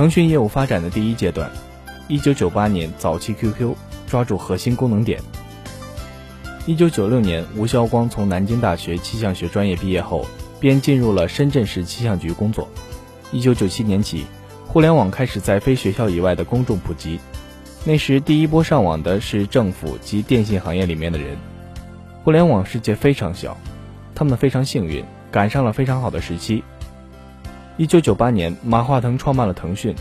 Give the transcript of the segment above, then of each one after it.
腾讯业务发展的第一阶段，一九九八年早期 QQ 抓住核心功能点。一九九六年，吴晓光从南京大学气象学专业毕业后，便进入了深圳市气象局工作。一九九七年起，互联网开始在非学校以外的公众普及。那时，第一波上网的是政府及电信行业里面的人。互联网世界非常小，他们非常幸运，赶上了非常好的时期。一九九八年，马化腾创办了腾讯。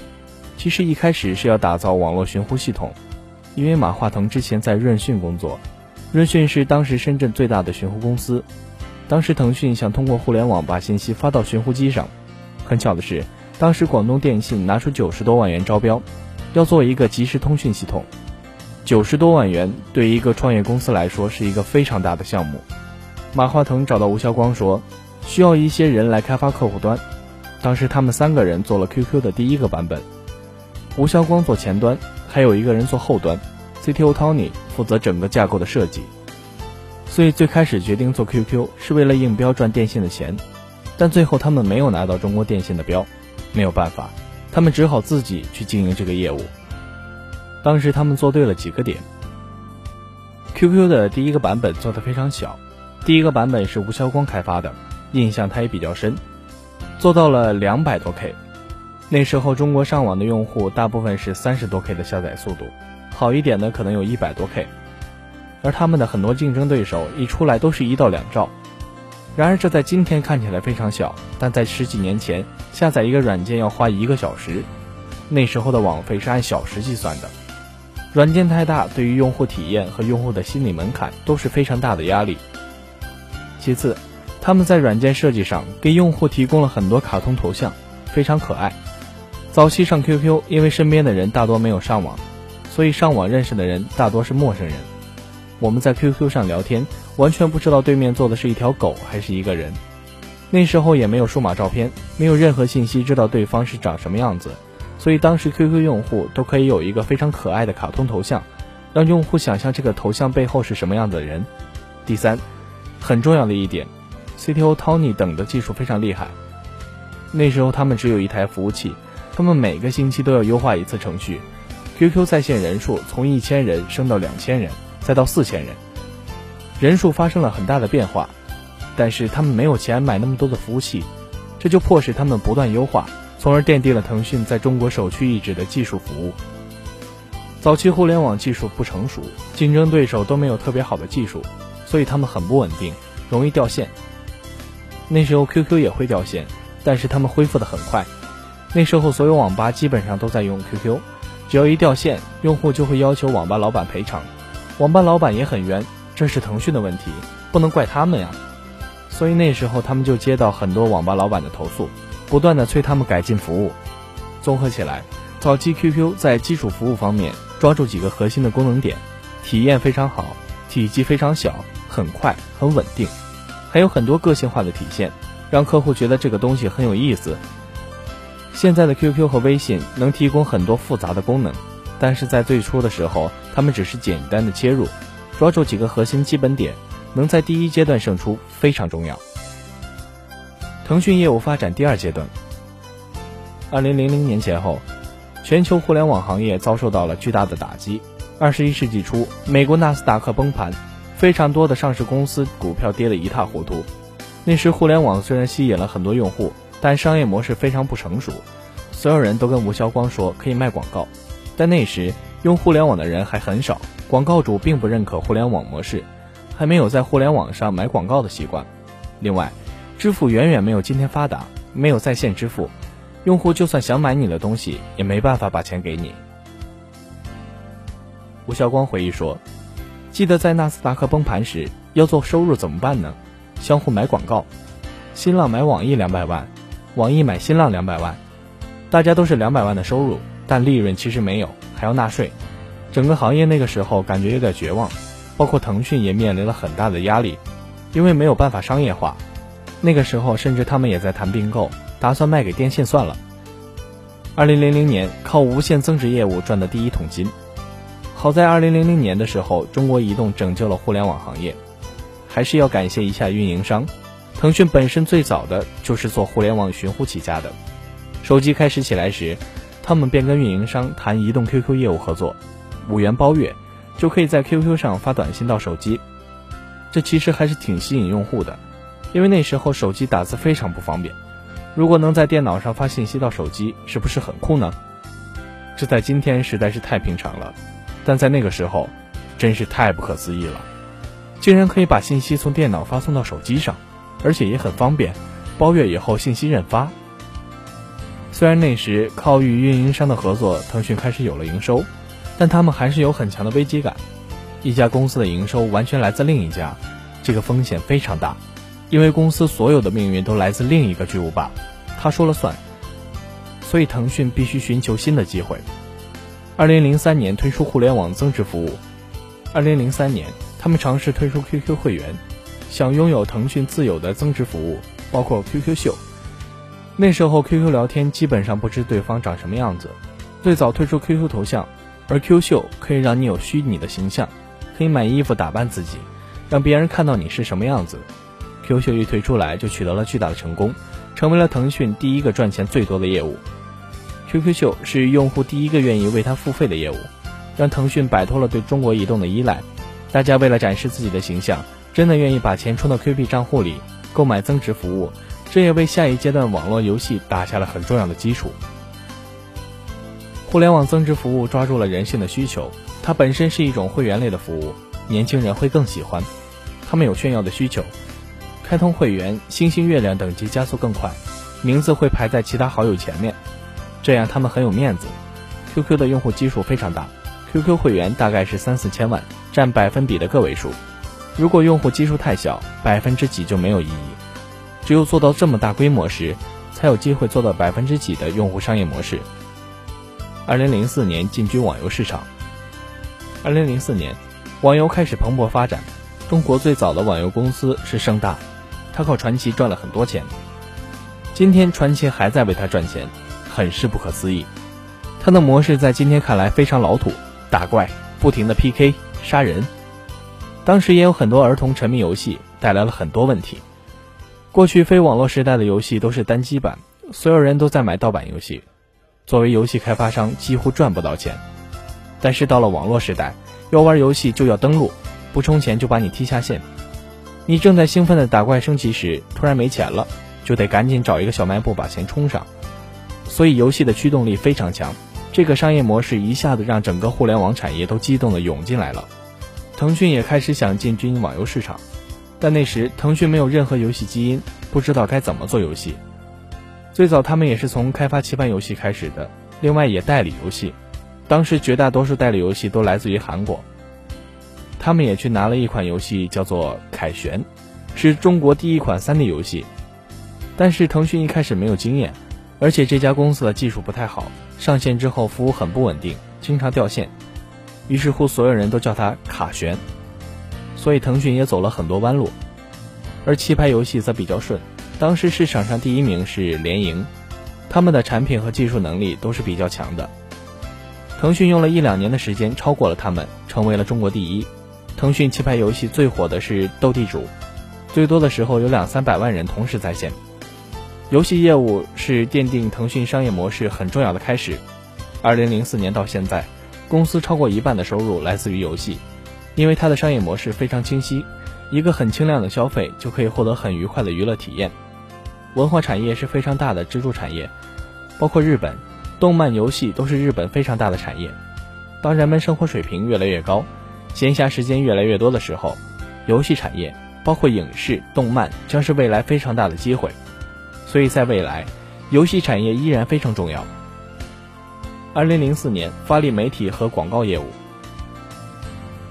其实一开始是要打造网络寻呼系统，因为马化腾之前在润讯工作，润讯是当时深圳最大的寻呼公司。当时腾讯想通过互联网把信息发到寻呼机上。很巧的是，当时广东电信拿出九十多万元招标，要做一个即时通讯系统。九十多万元对一个创业公司来说是一个非常大的项目。马化腾找到吴晓光说，需要一些人来开发客户端。当时他们三个人做了 QQ 的第一个版本，吴晓光做前端，还有一个人做后端，CTO Tony 负责整个架构的设计。所以最开始决定做 QQ 是为了应标赚电信的钱，但最后他们没有拿到中国电信的标，没有办法，他们只好自己去经营这个业务。当时他们做对了几个点，QQ 的第一个版本做的非常小，第一个版本是吴晓光开发的，印象他也比较深。做到了两百多 K，那时候中国上网的用户大部分是三十多 K 的下载速度，好一点的可能有一百多 K，而他们的很多竞争对手一出来都是一到两兆。然而这在今天看起来非常小，但在十几年前下载一个软件要花一个小时，那时候的网费是按小时计算的，软件太大，对于用户体验和用户的心理门槛都是非常大的压力。其次。他们在软件设计上给用户提供了很多卡通头像，非常可爱。早期上 QQ，因为身边的人大多没有上网，所以上网认识的人大多是陌生人。我们在 QQ 上聊天，完全不知道对面坐的是一条狗还是一个人。那时候也没有数码照片，没有任何信息知道对方是长什么样子，所以当时 QQ 用户都可以有一个非常可爱的卡通头像，让用户想象这个头像背后是什么样的人。第三，很重要的一点。CTO Tony 等的技术非常厉害。那时候他们只有一台服务器，他们每个星期都要优化一次程序。QQ 在线人数从一千人升到两千人，再到四千人，人数发生了很大的变化。但是他们没有钱买那么多的服务器，这就迫使他们不断优化，从而奠定了腾讯在中国首屈一指的技术服务。早期互联网技术不成熟，竞争对手都没有特别好的技术，所以他们很不稳定，容易掉线。那时候 QQ 也会掉线，但是他们恢复的很快。那时候所有网吧基本上都在用 QQ，只要一掉线，用户就会要求网吧老板赔偿。网吧老板也很冤，这是腾讯的问题，不能怪他们呀。所以那时候他们就接到很多网吧老板的投诉，不断的催他们改进服务。综合起来，早期 QQ 在基础服务方面抓住几个核心的功能点，体验非常好，体积非常小，很快，很稳定。还有很多个性化的体现，让客户觉得这个东西很有意思。现在的 QQ 和微信能提供很多复杂的功能，但是在最初的时候，他们只是简单的切入，抓住几个核心基本点，能在第一阶段胜出非常重要。腾讯业务发展第二阶段，二零零零年前后，全球互联网行业遭受到了巨大的打击。二十一世纪初，美国纳斯达克崩盘。非常多的上市公司股票跌得一塌糊涂。那时互联网虽然吸引了很多用户，但商业模式非常不成熟。所有人都跟吴晓光说可以卖广告，但那时用互联网的人还很少，广告主并不认可互联网模式，还没有在互联网上买广告的习惯。另外，支付远远没有今天发达，没有在线支付，用户就算想买你的东西，也没办法把钱给你。吴晓光回忆说。记得在纳斯达克崩盘时，要做收入怎么办呢？相互买广告，新浪买网易两百万，网易买新浪两百万，大家都是两百万的收入，但利润其实没有，还要纳税。整个行业那个时候感觉有点绝望，包括腾讯也面临了很大的压力，因为没有办法商业化。那个时候甚至他们也在谈并购，打算卖给电信算了。二零零零年靠无线增值业务赚的第一桶金。好在二零零零年的时候，中国移动拯救了互联网行业，还是要感谢一下运营商。腾讯本身最早的就是做互联网寻呼起家的。手机开始起来时，他们便跟运营商谈移动 QQ 业务合作，五元包月，就可以在 QQ 上发短信到手机。这其实还是挺吸引用户的，因为那时候手机打字非常不方便。如果能在电脑上发信息到手机，是不是很酷呢？这在今天实在是太平常了，但在那个时候，真是太不可思议了，竟然可以把信息从电脑发送到手机上，而且也很方便，包月以后信息任发。虽然那时靠与运营商的合作，腾讯开始有了营收，但他们还是有很强的危机感。一家公司的营收完全来自另一家，这个风险非常大，因为公司所有的命运都来自另一个巨无霸，他说了算。所以腾讯必须寻求新的机会。二零零三年推出互联网增值服务。二零零三年，他们尝试推出 QQ 会员，想拥有腾讯自有的增值服务，包括 QQ 秀。那时候 QQ 聊天基本上不知对方长什么样子。最早推出 QQ 头像，而 QQ 秀可以让你有虚拟的形象，可以买衣服打扮自己，让别人看到你是什么样子。QQ 秀一推出来就取得了巨大的成功，成为了腾讯第一个赚钱最多的业务。QQ 秀是用户第一个愿意为它付费的业务，让腾讯摆脱了对中国移动的依赖。大家为了展示自己的形象，真的愿意把钱充到 Q 币账户里购买增值服务。这也为下一阶段网络游戏打下了很重要的基础。互联网增值服务抓住了人性的需求，它本身是一种会员类的服务，年轻人会更喜欢。他们有炫耀的需求，开通会员，星星、月亮等级加速更快，名字会排在其他好友前面，这样他们很有面子。QQ 的用户基数非常大，QQ 会员大概是三四千万，占百分比的个位数。如果用户基数太小，百分之几就没有意义。只有做到这么大规模时，才有机会做到百分之几的用户商业模式。二零零四年进军网游市场。二零零四年，网游开始蓬勃发展。中国最早的网游公司是盛大，他靠传奇赚了很多钱。今天传奇还在为他赚钱，很是不可思议。他的模式在今天看来非常老土，打怪，不停的 PK 杀人。当时也有很多儿童沉迷游戏，带来了很多问题。过去非网络时代的游戏都是单机版，所有人都在买盗版游戏，作为游戏开发商几乎赚不到钱。但是到了网络时代，要玩游戏就要登录，不充钱就把你踢下线。你正在兴奋的打怪升级时，突然没钱了，就得赶紧找一个小卖部把钱充上。所以游戏的驱动力非常强，这个商业模式一下子让整个互联网产业都激动的涌进来了。腾讯也开始想进军网游市场。但那时腾讯没有任何游戏基因，不知道该怎么做游戏。最早他们也是从开发棋盘游戏开始的，另外也代理游戏。当时绝大多数代理游戏都来自于韩国。他们也去拿了一款游戏叫做《凯旋》，是中国第一款 3D 游戏。但是腾讯一开始没有经验，而且这家公司的技术不太好，上线之后服务很不稳定，经常掉线。于是乎，所有人都叫它“卡旋”。所以腾讯也走了很多弯路，而棋牌游戏则比较顺。当时市场上第一名是联营，他们的产品和技术能力都是比较强的。腾讯用了一两年的时间超过了他们，成为了中国第一。腾讯棋牌游戏最火的是斗地主，最多的时候有两三百万人同时在线。游戏业务是奠定腾讯商业模式很重要的开始。二零零四年到现在，公司超过一半的收入来自于游戏。因为它的商业模式非常清晰，一个很轻量的消费就可以获得很愉快的娱乐体验。文化产业是非常大的支柱产业，包括日本，动漫、游戏都是日本非常大的产业。当人们生活水平越来越高，闲暇时间越来越多的时候，游戏产业包括影视、动漫将是未来非常大的机会。所以在未来，游戏产业依然非常重要。二零零四年发力媒体和广告业务。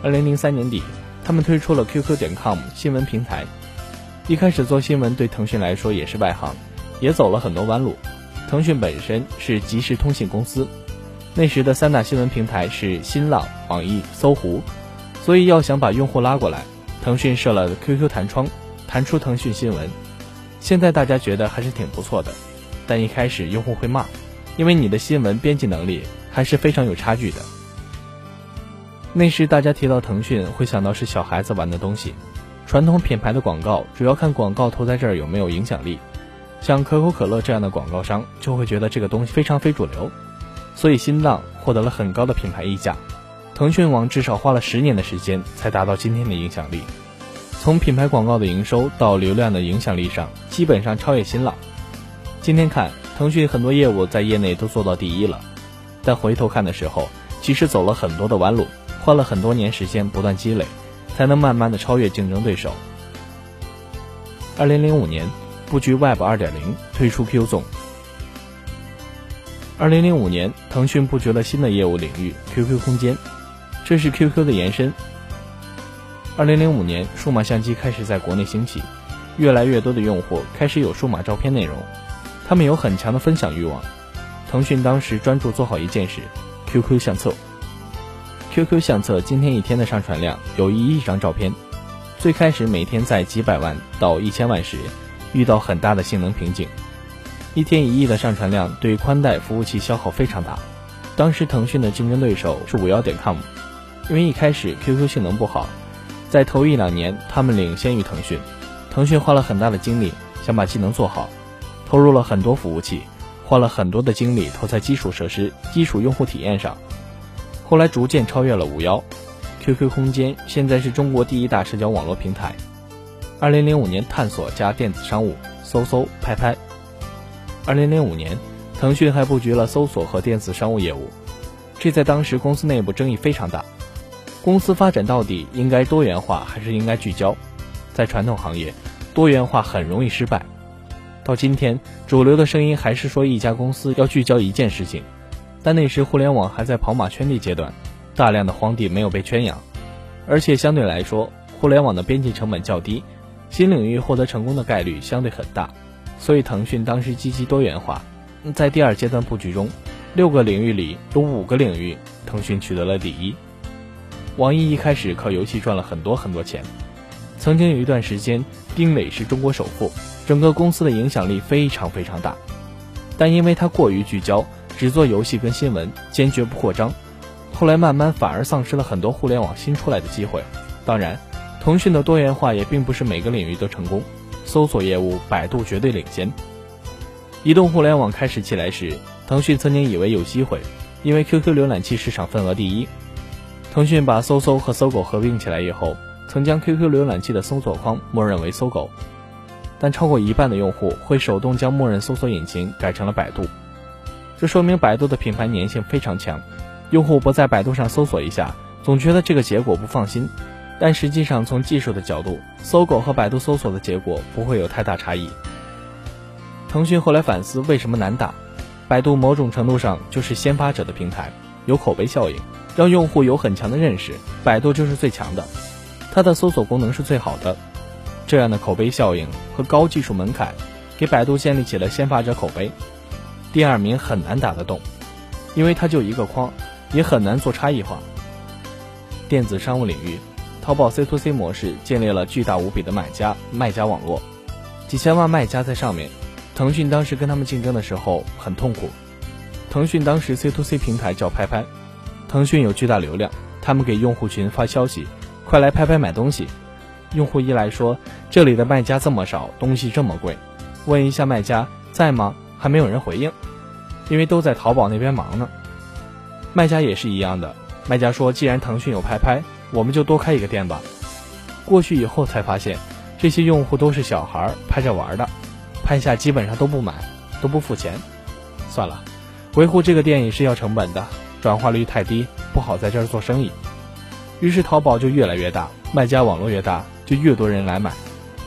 二零零三年底，他们推出了 QQ 点 com 新闻平台。一开始做新闻对腾讯来说也是外行，也走了很多弯路。腾讯本身是即时通信公司，那时的三大新闻平台是新浪、网易、搜狐，所以要想把用户拉过来，腾讯设了 QQ 弹窗，弹出腾讯新闻。现在大家觉得还是挺不错的，但一开始用户会骂，因为你的新闻编辑能力还是非常有差距的。那时大家提到腾讯，会想到是小孩子玩的东西。传统品牌的广告主要看广告投在这儿有没有影响力，像可口可乐这样的广告商就会觉得这个东西非常非主流，所以新浪获得了很高的品牌溢价。腾讯网至少花了十年的时间才达到今天的影响力，从品牌广告的营收到流量的影响力上，基本上超越新浪。今天看，腾讯很多业务在业内都做到第一了，但回头看的时候，其实走了很多的弯路，花了很多年时间不断积累，才能慢慢的超越竞争对手。二零零五年，布局 Web 二点零，推出 Q 总。二零零五年，腾讯布局了新的业务领域 QQ 空间。这是 QQ 的延伸。二零零五年，数码相机开始在国内兴起，越来越多的用户开始有数码照片内容，他们有很强的分享欲望。腾讯当时专注做好一件事：QQ 相册。QQ 相册今天一天的上传量有一亿张照片，最开始每天在几百万到一千万时，遇到很大的性能瓶颈。一天一亿的上传量对宽带服务器消耗非常大。当时腾讯的竞争对手是五幺点 com。因为一开始 QQ 性能不好，在头一两年他们领先于腾讯，腾讯花了很大的精力想把技能做好，投入了很多服务器，花了很多的精力投在基础设施、基础用户体验上，后来逐渐超越了五幺，QQ 空间现在是中国第一大社交网络平台。二零零五年探索加电子商务，搜搜拍拍。二零零五年，腾讯还布局了搜索和电子商务业务，这在当时公司内部争议非常大。公司发展到底应该多元化还是应该聚焦？在传统行业，多元化很容易失败。到今天，主流的声音还是说一家公司要聚焦一件事情。但那时互联网还在跑马圈地阶段，大量的荒地没有被圈养，而且相对来说，互联网的边际成本较低，新领域获得成功的概率相对很大。所以腾讯当时积极多元化，在第二阶段布局中，六个领域里有五个领域，腾讯取得了第一。网易一开始靠游戏赚了很多很多钱，曾经有一段时间，丁磊是中国首富，整个公司的影响力非常非常大。但因为他过于聚焦，只做游戏跟新闻，坚决不扩张，后来慢慢反而丧失了很多互联网新出来的机会。当然，腾讯的多元化也并不是每个领域都成功。搜索业务，百度绝对领先。移动互联网开始起来时，腾讯曾经以为有机会，因为 QQ 浏览器市场份额第一。腾讯把搜搜和搜狗合并起来以后，曾将 QQ 浏览器的搜索框默认为搜狗，但超过一半的用户会手动将默认搜索引擎改成了百度，这说明百度的品牌粘性非常强。用户不在百度上搜索一下，总觉得这个结果不放心，但实际上从技术的角度，搜狗和百度搜索的结果不会有太大差异。腾讯后来反思为什么难打，百度某种程度上就是先发者的平台，有口碑效应。让用户有很强的认识，百度就是最强的，它的搜索功能是最好的。这样的口碑效应和高技术门槛，给百度建立起了先发者口碑。第二名很难打得动，因为它就一个框，也很难做差异化。电子商务领域，淘宝 C to C 模式建立了巨大无比的买家卖家网络，几千万卖家在上面。腾讯当时跟他们竞争的时候很痛苦。腾讯当时 C to C 平台叫拍拍。腾讯有巨大流量，他们给用户群发消息：“快来拍拍买东西。”用户一来说：“这里的卖家这么少，东西这么贵。”问一下卖家在吗？还没有人回应，因为都在淘宝那边忙呢。卖家也是一样的，卖家说：“既然腾讯有拍拍，我们就多开一个店吧。”过去以后才发现，这些用户都是小孩拍着玩的，拍下基本上都不买，都不付钱。算了，维护这个店也是要成本的。转化率太低，不好在这儿做生意，于是淘宝就越来越大，卖家网络越大，就越多人来买，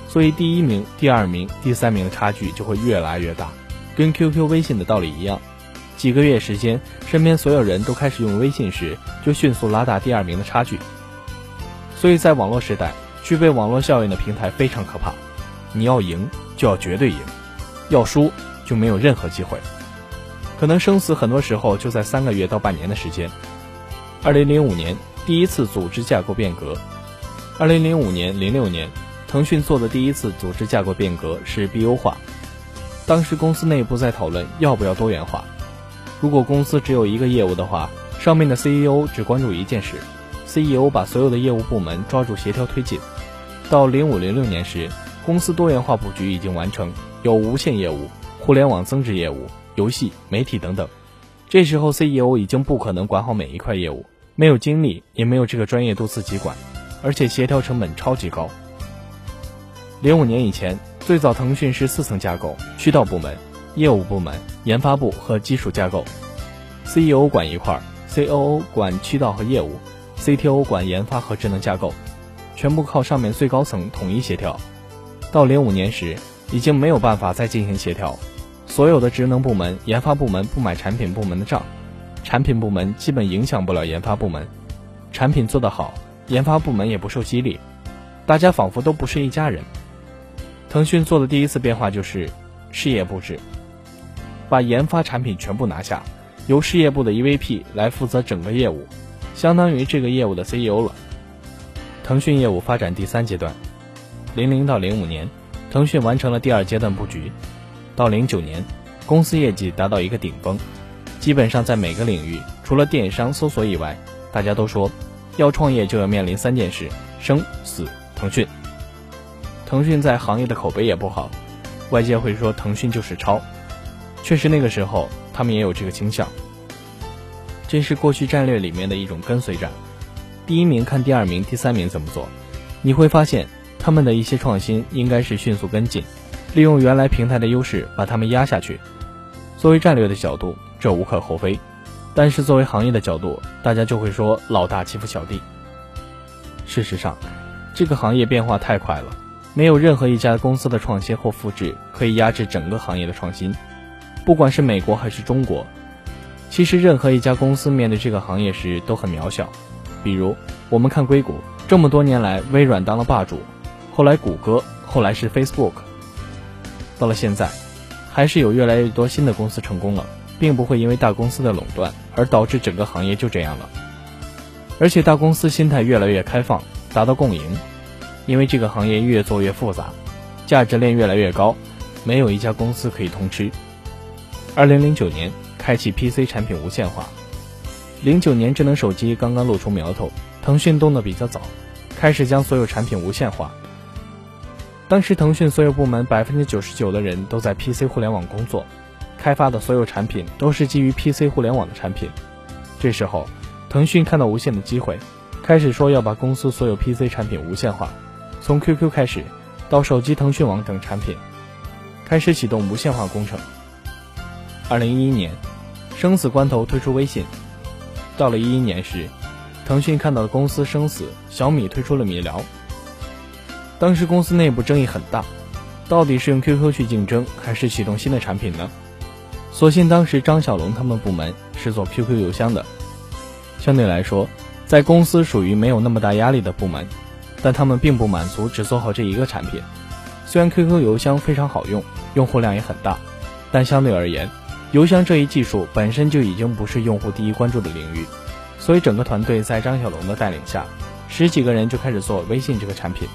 所以第一名、第二名、第三名的差距就会越来越大，跟 QQ、微信的道理一样。几个月时间，身边所有人都开始用微信时，就迅速拉大第二名的差距。所以在网络时代，具备网络效应的平台非常可怕，你要赢就要绝对赢，要输就没有任何机会。可能生死很多时候就在三个月到半年的时间。二零零五年第一次组织架构变革，二零零五年、零六年，腾讯做的第一次组织架构变革是 BU 化。当时公司内部在讨论要不要多元化。如果公司只有一个业务的话，上面的 CEO 只关注一件事，CEO 把所有的业务部门抓住协调推进。到零五零六年时，公司多元化布局已经完成，有无线业务、互联网增值业务。游戏、媒体等等，这时候 CEO 已经不可能管好每一块业务，没有精力，也没有这个专业度自己管，而且协调成本超级高。零五年以前，最早腾讯是四层架构：渠道部门、业务部门、研发部和基础架构。CEO 管一块，COO 管渠道和业务，CTO 管研发和智能架构，全部靠上面最高层统一协调。到零五年时，已经没有办法再进行协调，所有的职能部门、研发部门不买产品部门的账，产品部门基本影响不了研发部门，产品做得好，研发部门也不受激励，大家仿佛都不是一家人。腾讯做的第一次变化就是事业布置，把研发产品全部拿下。由事业部的 EVP 来负责整个业务，相当于这个业务的 CEO 了。腾讯业务发展第三阶段，零零到零五年，腾讯完成了第二阶段布局。到零九年，公司业绩达到一个顶峰，基本上在每个领域，除了电商搜索以外，大家都说要创业就要面临三件事：生死腾讯。腾讯在行业的口碑也不好，外界会说腾讯就是抄。确实那个时候。他们也有这个倾向，这是过去战略里面的一种跟随战。第一名看第二名、第三名怎么做，你会发现他们的一些创新应该是迅速跟进，利用原来平台的优势把他们压下去。作为战略的角度，这无可厚非；但是作为行业的角度，大家就会说老大欺负小弟。事实上，这个行业变化太快了，没有任何一家公司的创新或复制可以压制整个行业的创新。不管是美国还是中国，其实任何一家公司面对这个行业时都很渺小。比如，我们看硅谷，这么多年来，微软当了霸主，后来谷歌，后来是 Facebook，到了现在，还是有越来越多新的公司成功了，并不会因为大公司的垄断而导致整个行业就这样了。而且大公司心态越来越开放，达到共赢，因为这个行业越做越复杂，价值链越来越高，没有一家公司可以通吃。二零零九年开启 PC 产品无线化，零九年智能手机刚刚露出苗头，腾讯动得比较早，开始将所有产品无线化。当时腾讯所有部门百分之九十九的人都在 PC 互联网工作，开发的所有产品都是基于 PC 互联网的产品。这时候，腾讯看到无线的机会，开始说要把公司所有 PC 产品无线化，从 QQ 开始，到手机腾讯网等产品，开始启动无线化工程。二零一一年，生死关头推出微信。到了一一年时，腾讯看到了公司生死，小米推出了米聊。当时公司内部争议很大，到底是用 QQ 去竞争，还是启动新的产品呢？所幸当时张小龙他们部门是做 QQ 邮箱的，相对来说，在公司属于没有那么大压力的部门，但他们并不满足只做好这一个产品。虽然 QQ 邮箱非常好用，用户量也很大，但相对而言，邮箱这一技术本身就已经不是用户第一关注的领域，所以整个团队在张小龙的带领下，十几个人就开始做微信这个产品。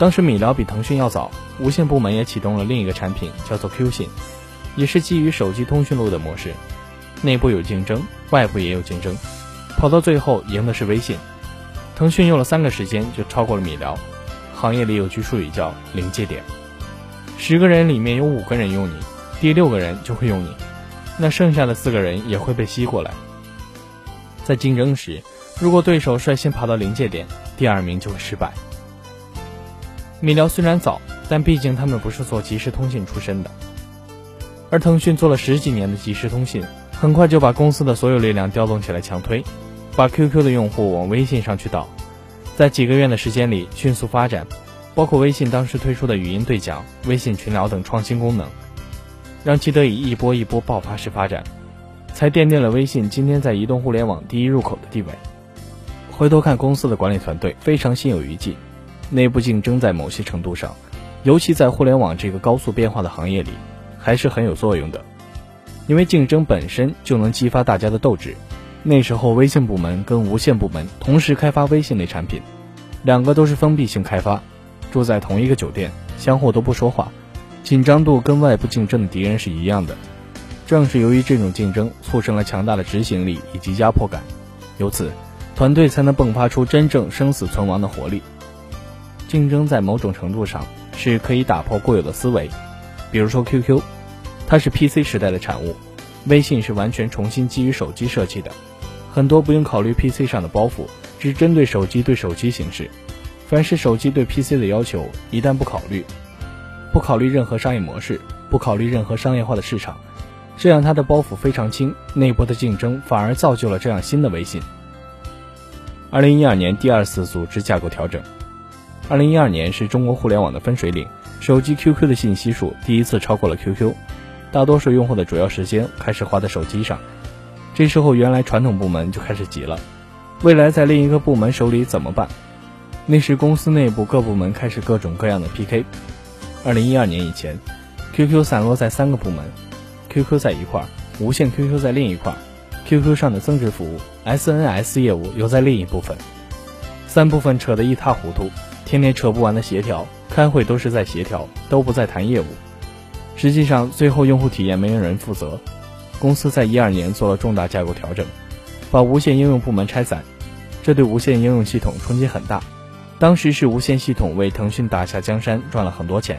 当时米聊比腾讯要早，无线部门也启动了另一个产品，叫做 Q 信，也是基于手机通讯录的模式，内部有竞争，外部也有竞争，跑到最后赢的是微信。腾讯用了三个时间就超过了米聊，行业里有句术语叫临界点，十个人里面有五个人用你。第六个人就会用你，那剩下的四个人也会被吸过来。在竞争时，如果对手率先爬到临界点，第二名就会失败。米聊虽然早，但毕竟他们不是做即时通信出身的，而腾讯做了十几年的即时通信，很快就把公司的所有力量调动起来强推，把 QQ 的用户往微信上去导，在几个月的时间里迅速发展，包括微信当时推出的语音对讲、微信群聊等创新功能。让其得以一波一波爆发式发展，才奠定了微信今天在移动互联网第一入口的地位。回头看公司的管理团队，非常心有余悸。内部竞争在某些程度上，尤其在互联网这个高速变化的行业里，还是很有作用的。因为竞争本身就能激发大家的斗志。那时候，微信部门跟无线部门同时开发微信类产品，两个都是封闭性开发，住在同一个酒店，相互都不说话。紧张度跟外部竞争的敌人是一样的，正是由于这种竞争，促成了强大的执行力以及压迫感，由此，团队才能迸发出真正生死存亡的活力。竞争在某种程度上是可以打破固有的思维，比如说 QQ，它是 PC 时代的产物，微信是完全重新基于手机设计的，很多不用考虑 PC 上的包袱，只针对手机对手机形式。凡是手机对 PC 的要求，一旦不考虑，不考虑任何商业模式，不考虑任何商业化的市场，这样它的包袱非常轻，内部的竞争反而造就了这样新的微信。二零一二年第二次组织架构调整，二零一二年是中国互联网的分水岭，手机 QQ 的信息数第一次超过了 QQ，大多数用户的主要时间开始花在手机上，这时候原来传统部门就开始急了，未来在另一个部门手里怎么办？那时公司内部各部门开始各种各样的 PK。二零一二年以前，QQ 散落在三个部门，QQ 在一块儿，无线 QQ 在另一块儿，QQ 上的增值服务 SNS 业务又在另一部分，三部分扯得一塌糊涂，天天扯不完的协调，开会都是在协调，都不在谈业务。实际上，最后用户体验没有人负责。公司在一二年做了重大架构调整，把无线应用部门拆散，这对无线应用系统冲击很大。当时是无线系统为腾讯打下江山，赚了很多钱。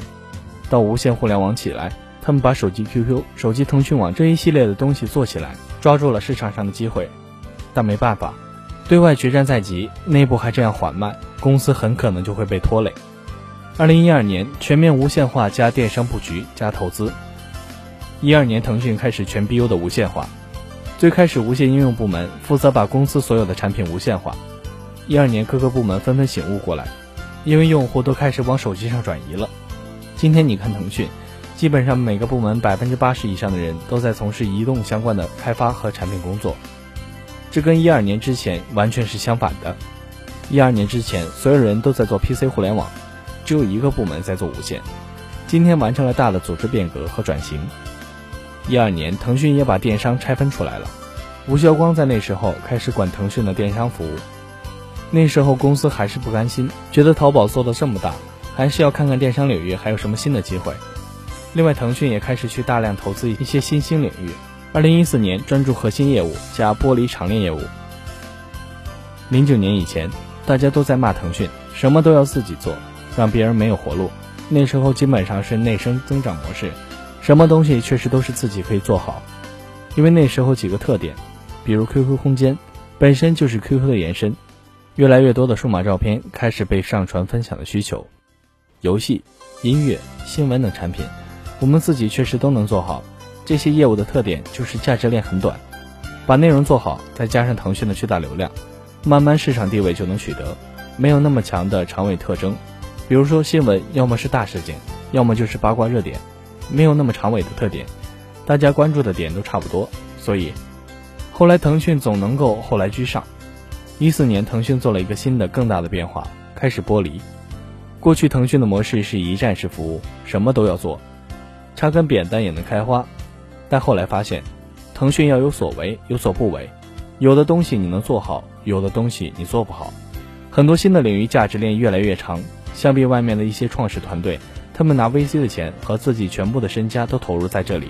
到无线互联网起来，他们把手机 QQ、手机腾讯网这一系列的东西做起来，抓住了市场上的机会。但没办法，对外决战在即，内部还这样缓慢，公司很可能就会被拖累。二零一二年全面无线化加电商布局加投资。一二年腾讯开始全 BU 的无线化，最开始无线应用部门负责把公司所有的产品无线化。一二年，各个部门纷纷醒悟过来，因为用户都开始往手机上转移了。今天你看腾讯，基本上每个部门百分之八十以上的人都在从事移动相关的开发和产品工作，这跟一二年之前完全是相反的。一二年之前，所有人都在做 PC 互联网，只有一个部门在做无线。今天完成了大的组织变革和转型。一二年，腾讯也把电商拆分出来了，吴晓光在那时候开始管腾讯的电商服务。那时候公司还是不甘心，觉得淘宝做的这么大，还是要看看电商领域还有什么新的机会。另外，腾讯也开始去大量投资一些新兴领域。二零一四年专注核心业务加剥离长链业务。零九年以前，大家都在骂腾讯，什么都要自己做，让别人没有活路。那时候基本上是内生增长模式，什么东西确实都是自己可以做好。因为那时候几个特点，比如 QQ 空间本身就是 QQ 的延伸。越来越多的数码照片开始被上传分享的需求，游戏、音乐、新闻等产品，我们自己确实都能做好。这些业务的特点就是价值链很短，把内容做好，再加上腾讯的巨大流量，慢慢市场地位就能取得。没有那么强的长尾特征，比如说新闻，要么是大事件，要么就是八卦热点，没有那么长尾的特点，大家关注的点都差不多，所以后来腾讯总能够后来居上。一四年，腾讯做了一个新的、更大的变化，开始剥离。过去腾讯的模式是一站式服务，什么都要做，插根扁担也能开花。但后来发现，腾讯要有所为，有所不为。有的东西你能做好，有的东西你做不好。很多新的领域价值链越来越长，相比外面的一些创始团队，他们拿 VC 的钱和自己全部的身家都投入在这里，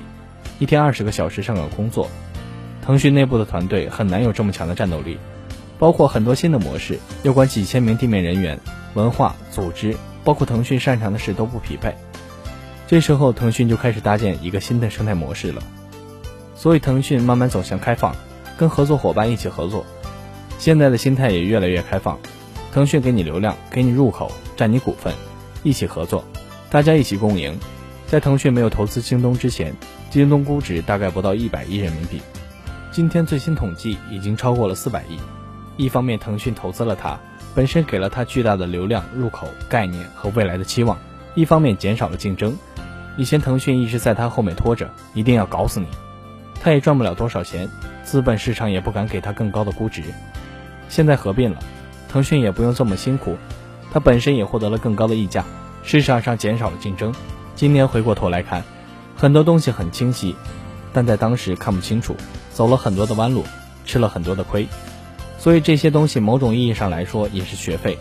一天二十个小时上岗工作。腾讯内部的团队很难有这么强的战斗力。包括很多新的模式，要管几千名地面人员，文化组织，包括腾讯擅长的事都不匹配。这时候，腾讯就开始搭建一个新的生态模式了。所以，腾讯慢慢走向开放，跟合作伙伴一起合作。现在的心态也越来越开放，腾讯给你流量，给你入口，占你股份，一起合作，大家一起共赢。在腾讯没有投资京东之前，京东估值大概不到一百亿人民币，今天最新统计已经超过了四百亿。一方面，腾讯投资了它，本身给了它巨大的流量、入口、概念和未来的期望；一方面减少了竞争。以前腾讯一直在它后面拖着，一定要搞死你，它也赚不了多少钱，资本市场也不敢给它更高的估值。现在合并了，腾讯也不用这么辛苦，它本身也获得了更高的溢价，市场上减少了竞争。今年回过头来看，很多东西很清晰，但在当时看不清楚，走了很多的弯路，吃了很多的亏。所以这些东西某种意义上来说也是学费。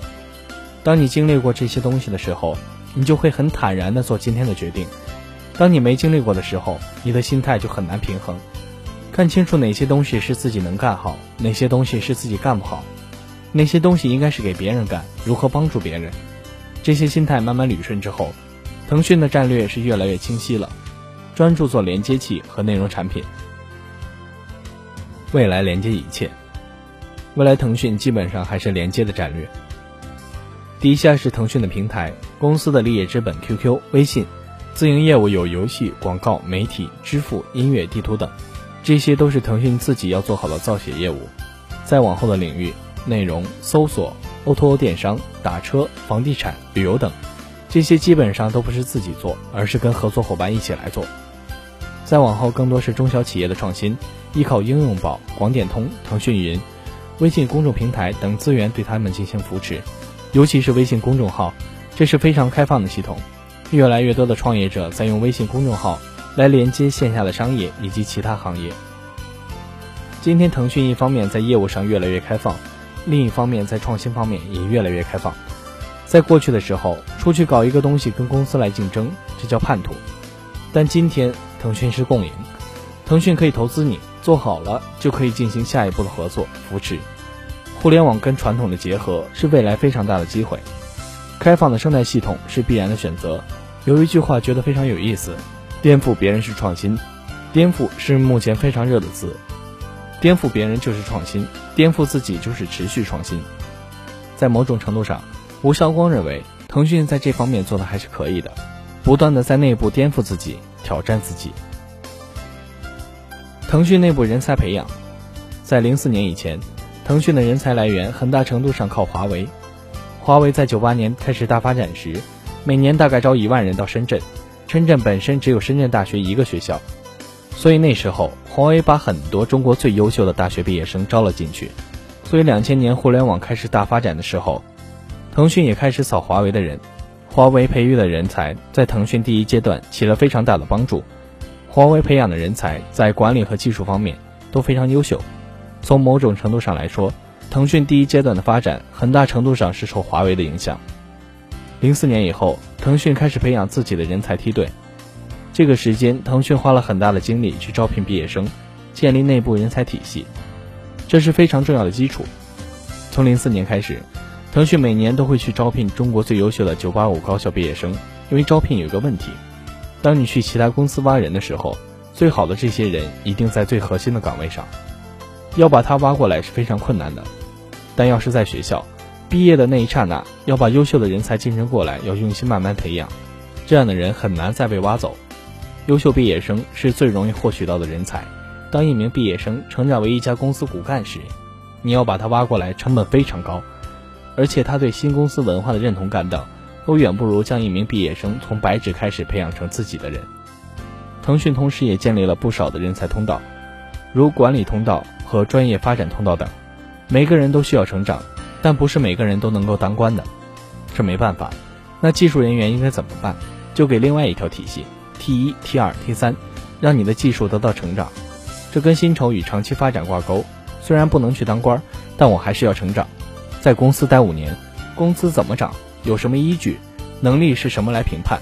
当你经历过这些东西的时候，你就会很坦然地做今天的决定。当你没经历过的时候，你的心态就很难平衡。看清楚哪些东西是自己能干好，哪些东西是自己干不好，哪些东西应该是给别人干，如何帮助别人。这些心态慢慢捋顺之后，腾讯的战略是越来越清晰了，专注做连接器和内容产品。未来连接一切。未来腾讯基本上还是连接的战略。底下是腾讯的平台，公司的立业之本 QQ、微信，自营业务有游戏、广告、媒体、支付、音乐、地图等，这些都是腾讯自己要做好的造血业务。再往后的领域，内容、搜索、O2O 电商、打车、房地产、旅游等，这些基本上都不是自己做，而是跟合作伙伴一起来做。再往后，更多是中小企业的创新，依靠应用宝、广点通、腾讯云。微信公众平台等资源对他们进行扶持，尤其是微信公众号，这是非常开放的系统。越来越多的创业者在用微信公众号来连接线下的商业以及其他行业。今天，腾讯一方面在业务上越来越开放，另一方面在创新方面也越来越开放。在过去的时候，出去搞一个东西跟公司来竞争，这叫叛徒。但今天，腾讯是共赢，腾讯可以投资你。做好了就可以进行下一步的合作扶持。互联网跟传统的结合是未来非常大的机会，开放的生态系统是必然的选择。有一句话觉得非常有意思：颠覆别人是创新，颠覆是目前非常热的词。颠覆别人就是创新，颠覆自己就是持续创新。在某种程度上，吴晓光认为腾讯在这方面做的还是可以的，不断的在内部颠覆自己，挑战自己。腾讯内部人才培养，在零四年以前，腾讯的人才来源很大程度上靠华为。华为在九八年开始大发展时，每年大概招一万人到深圳，深圳本身只有深圳大学一个学校，所以那时候华为把很多中国最优秀的大学毕业生招了进去。所以两千年互联网开始大发展的时候，腾讯也开始扫华为的人。华为培育的人才在腾讯第一阶段起了非常大的帮助。华为培养的人才在管理和技术方面都非常优秀。从某种程度上来说，腾讯第一阶段的发展很大程度上是受华为的影响。零四年以后，腾讯开始培养自己的人才梯队。这个时间，腾讯花了很大的精力去招聘毕业生，建立内部人才体系，这是非常重要的基础。从零四年开始，腾讯每年都会去招聘中国最优秀的985高校毕业生，因为招聘有一个问题。当你去其他公司挖人的时候，最好的这些人一定在最核心的岗位上，要把他挖过来是非常困难的。但要是在学校毕业的那一刹那，要把优秀的人才竞争过来，要用心慢慢培养，这样的人很难再被挖走。优秀毕业生是最容易获取到的人才。当一名毕业生成长为一家公司骨干时，你要把他挖过来，成本非常高，而且他对新公司文化的认同感等。都远不如将一名毕业生从白纸开始培养成自己的人。腾讯同时也建立了不少的人才通道，如管理通道和专业发展通道等。每个人都需要成长，但不是每个人都能够当官的，这没办法。那技术人员应该怎么办？就给另外一条体系：T 一、T 二、T 三，让你的技术得到成长。这跟薪酬与长期发展挂钩。虽然不能去当官，但我还是要成长，在公司待五年，工资怎么涨？有什么依据？能力是什么来评判？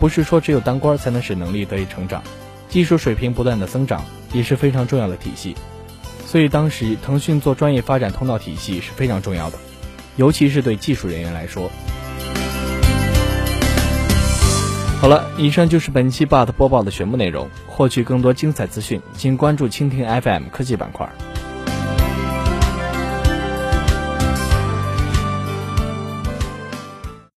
不是说只有当官才能使能力得以成长，技术水平不断的增长也是非常重要的体系。所以当时腾讯做专业发展通道体系是非常重要的，尤其是对技术人员来说。好了，以上就是本期 But 播报的全部内容。获取更多精彩资讯，请关注蜻蜓 FM 科技板块。